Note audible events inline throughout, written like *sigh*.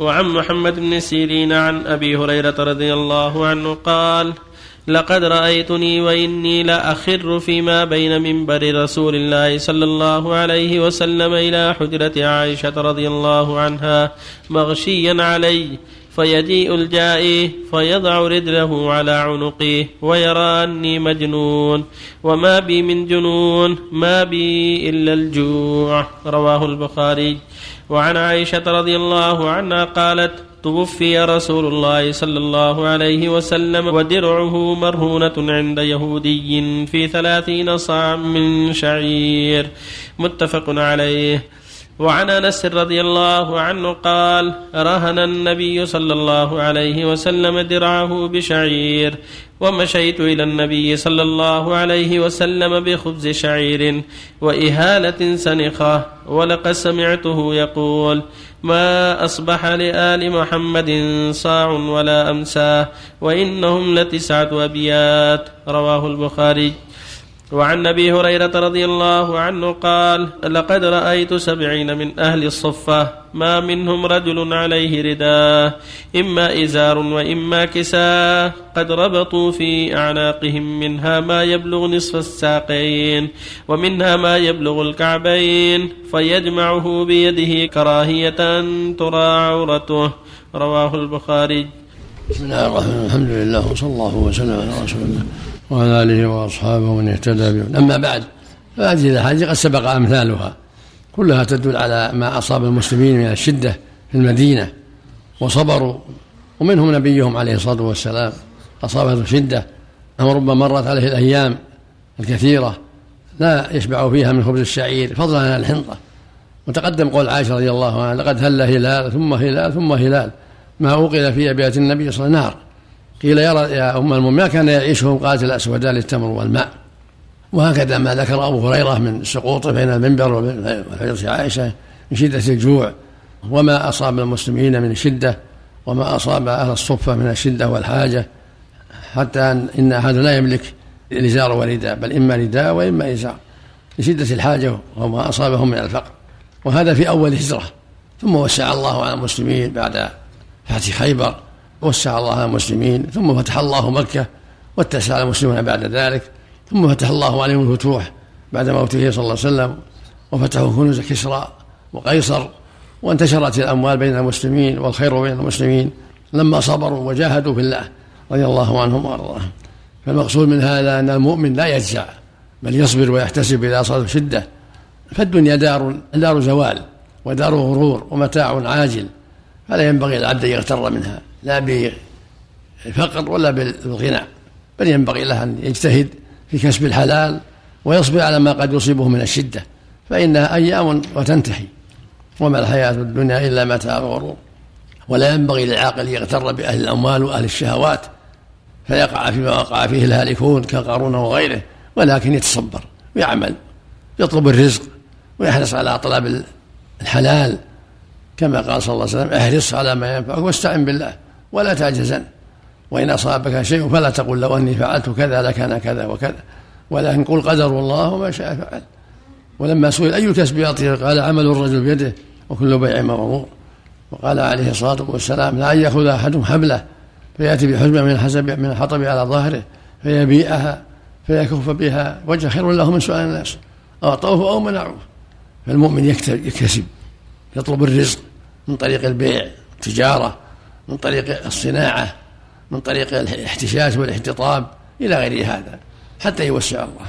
وعن محمد بن سيرين عن أبي هريرة رضي الله عنه قال لقد رأيتني وإني لأخر فيما بين منبر رسول الله صلى الله عليه وسلم إلى حجرة عائشة رضي الله عنها مغشيا علي فيجيء الجائي فيضع رجله على عنقي ويرى أني مجنون وما بي من جنون ما بي إلا الجوع. رواه البخاري. وعن عائشة رضي الله عنها قالت توفي رسول الله صلى الله عليه وسلم ودرعه مرهونة عند يهودي في ثلاثين صاع من شعير. متفق عليه. وعن انس رضي الله عنه قال رهن النبي صلى الله عليه وسلم درعه بشعير ومشيت إلى النبي صلى الله عليه وسلم بخبز شعير وإهالة سنخة ولقد سمعته يقول ما أصبح لآل محمد صاع ولا امساه وإنهم لتسعة أبيات رواه البخاري. وعن أبي هريرة رضي الله عنه قال لقد رأيت سبعين من أهل الصفة ما منهم رجل عليه رداء إما إزار وإما كساء قد ربطوا في أعناقهم منها ما يبلغ نصف الساقين ومنها ما يبلغ الكعبين فيجمعه بيده كراهية ترى عورته. رواه البخاري. بسم الله الرحمن الرحيم. الحمد لله وصلى الله وسلم على رسول الله. وعلى آله وأصحابه ومن اهتدى بهم. أما بعد فهذه الأحاديث قد سبق أمثالها. كلها تدل على ما أصاب المسلمين من الشدة في المدينة وصبروا ومنهم نبيهم عليه الصلاة والسلام. أصابته شدة أو ربما مرت عليه الأيام الكثيرة لا يشبع فيها من خبز الشعير فضلا عن الحنطة. وتقدم قول عائشة رضي الله عنها لقد هل هلال ثم هلال ثم هلال ما أوقد في أبيات النبي صلى الله عليه وسلم نار. قيل يا أم المؤمنين ما كان يعيشهم قاتل الاسودان للتمر والماء. وهكذا ما ذكر أبو هريرة من سقوطه بين المنبر وحجره عائشة من شدة الجوع. وما أصاب المسلمين من الشده وما أصاب أهل الصفه من الشدة والحاجة. حتى ان أحد لا يملك الازار ورداء بل إما رداء وإما إزار. لشدة الحاجة وما أصابهم من الفقر. وهذا في أول هجرة. ثم وسع الله على المسلمين بعد فتح خيبر. وسع الله على المسلمين ثم فتح الله مكة واتسع المسلمون بعد ذلك ثم فتح الله عليهم الفتوح بعد موته صلى الله عليه وسلم وفتحوا كنوز كسرى وقيصر وانتشرت الأموال بين المسلمين والخير بين المسلمين لما صبروا وجاهدوا في الله رضي الله عنهم وأرضاهم. فالمقصود من هذا أن المؤمن لا يجزع بل يصبر ويحتسب إذا أصابته شدة فالدنيا دار دار زوال ودار غرور ومتاع عاجل فلا ينبغي العبد أن يغتر منها. لا بالفقر ولا بالغنى بل ينبغي له أن يجتهد في كسب الحلال ويصبر على ما قد يصيبه من الشدة فإنها أيام وتنتهي وما الحياة الدنيا إلا متاع الغرور. ولا ينبغي للعاقل يغتر بأهل الأموال وأهل الشهوات فيقع فيما وقع فيه الهالكون كقارون وغيره ولكن يتصبر ويعمل يطلب الرزق ويحرص على طلب الحلال. كما قال صلى الله عليه وسلم احرص على ما ينفعك واستعن بالله. ولا تعجزن. وإن أصابك شيء فلا تقل لو أني فعلت كذا لكان كذا وكذا. ولكن قل قدر الله وما شاء فعل. ولما سئل أي الكسب يعطيه قال عمل الرجل بيده وكل بيع مغرور. وقال عليه الصلاة والسلام لا أن يأخذ أحدهم حبلة فيأتي بحزمة من الحسب من الحطب على ظهره فيبيعها فيكف بها. وجه خير له من سؤال الناس. أعطوه أو منعوه. فالمؤمن يكتسب يطلب الرزق من طريق البيع التجارة من طريق الصناعة من طريق الاحتشاش والاحتطاب إلى غير هذا حتى يوسع الله.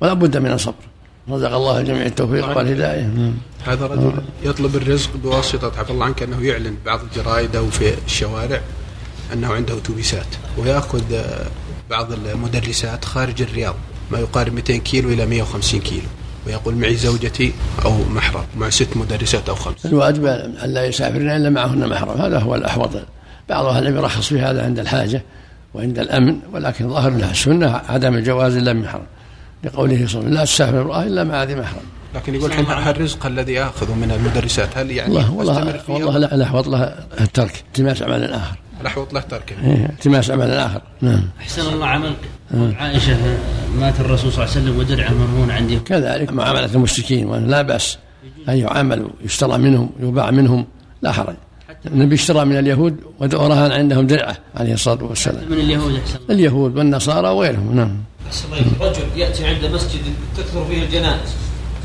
ولا بد من الصبر. رزق الله الجميع التوفيق والهداية. نعم. هذا رجل يطلب الرزق بواسطة عفى الله عنك أنه يعلن بعض الجرائد أو في الشوارع أنه عنده أتوبيسات ويأخذ بعض المدرسات خارج الرياض ما يقارب 200 كيلو إلى 150 كيلو. ويقول معي زوجتي أو محرم مع ست مدرسات أو خمس. الواجب أن لا يسافرن إلا معهن محرم. هذا هو الأحوط. بعض أهل العلم يرخص في هذا عند الحاجة وعند الأمن ولكن ظاهر السنة عدم الجواز إلا محرم لقوله صلى الله عليه وسلم لا تسافر المرأة إلا مع ذي محرم. لكن يقول الرزق الذي ياخذه من المدرسات هل يعني والله والله, والله الأحوط له الترك التماس عمل آخر. الأحوط له تركه إيه التماس عمل آخر نعم. أحسن الله عملك. عائشة مات الرسول صلى الله عليه وسلم ودرعه مرهون عندي. كذلك معاملة المشركين وأن لا بأس أن يعامل يشترى منهم يباع منهم لا حرج. حتى النبي اشترى من اليهود ورهن عندهم درعة عليه الصلاة والسلام. من اليهود أحسن الله. اليهود والنصارى وغيرهم نعم. أحسن الله. رجل يأتي عند مسجد تكثر فيه الجنائز.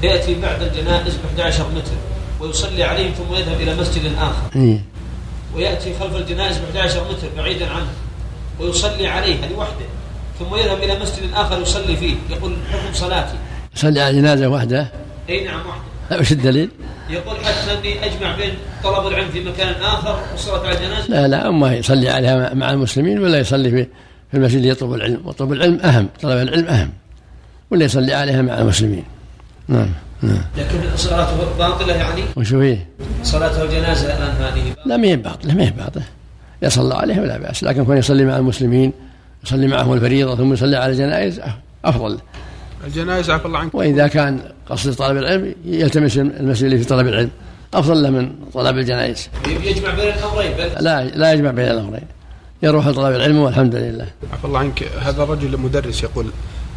فيأتي بعد الجنائز ب 11 متر ويصلي عليهم ثم يذهب إلى مسجد آخر. إيه. ويأتي خلف الجنائز ب 11 متر بعيدا عنه ويصلي عليه هذه وحده. ثم يذهب إلى مسجد آخر يصلي فيه يقول حكم صلاتي. صلي على جنازة واحدة أي نعم وحده. *laughs* وش الدليل؟ يقول حتى أني أجمع بين طلب العلم في مكان آخر والصلاة على الجنازة لا لا أما يصلي عليها مع المسلمين ولا يصلي في في المسجد يطلب العلم. وطلب العلم أهم طلب العلم أهم. ولا يصلي عليها مع المسلمين. نعم نعم. لكن صلاته باطلة يعني؟ وشو فيه؟ صلاته الجنازة الآن هذه. لا ما هي باطلة ما هي باطلة. يصلى عليها ولا بأس لكن كون يصلي مع المسلمين يصلي معهم الفريضة ثم يصلي على الجنائز أفضل. الجنائز عفى الله عنك. وإذا كان قصد طلب العلم يلتمس المسجد اللي في طلب العلم. أفضل له من طلب الجنائز. يجمع بين الأمرين لا لا يجمع بين الأمرين. يروح لطلب العلم والحمد لله. عفى الله عنك. هذا الرجل مدرس يقول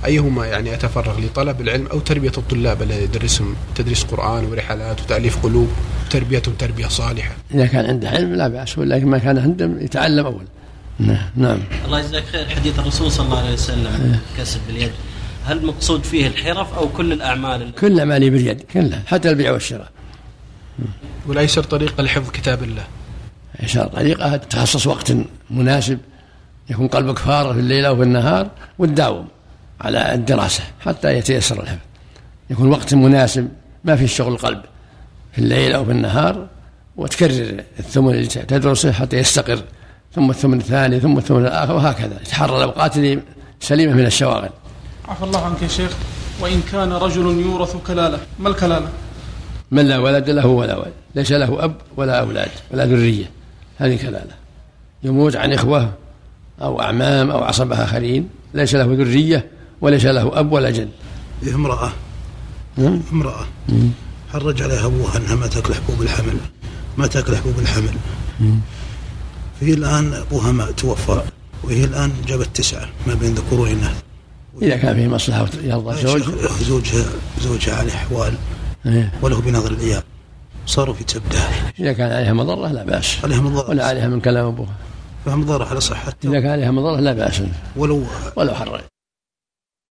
أيهما يعني أتفرغ لطلب العلم أو تربية الطلاب الذي يدرسهم تدريس قرآن ورحلات وتأليف قلوب وتربيتهم تربية صالحة؟ إذا كان عنده علم لا بأس ولكن ما كان عنده يتعلم أول. نعم نعم. الله يجزاك خير. حديث الرسول صلى الله عليه وسلم كسب باليد. هل المقصود فيه الحرف أو كل الأعمال التي- كل أعمالي باليد كلها حتى البيع والشراء. والأيسر طريقة لحفظ كتاب الله؟ يشار طريقة تخصص وقت مناسب يكون قلبك فارغ في الليلة وفي النهار وتداوم على الدراسة حتى يتيسر الحفظ يكون وقت مناسب ما في شغل القلب في الليل أو في النهار وتكرر الثمن اللي تدرسه حتى يستقر ثم الثمن الثاني ثم الثمن الآخر وهكذا. يتحرى الأوقات اللي سليمة من الشواغل. عفى الله عنك يا شيخ. وإن كان رجل يورث كلالة ما الكلالة؟ من لا ولد له ولا ولد ليس له أب ولا أولاد ولا ذرية. هذه كلالة. يموت عن إخوة أو أعمام أو عصبة آخرين ليس له ذرية وليس له أب ولا جد إيه امرأة. نعم. امرأة. حرج عليها أبوها أنها ما تاكل حبوب الحمل؟ ما تاكل حبوب الحمل. فهي الآن أبوها ما توفى. وهي الآن جابت تسعة ما بين ذكور وإناث إذا كان فيه مصلحة يرضى شيخ، زوجها زوجها عليه أحوال إيه. وله بنظر العيال صاروا في تبدأ. إذا كان عليها مضرة لا بأس. عليها مضرة. ولا عليها من كلام أبوها. فهم ضرر على صحته إذا كان عليها مضرة لا بأس. ولو ولو حرج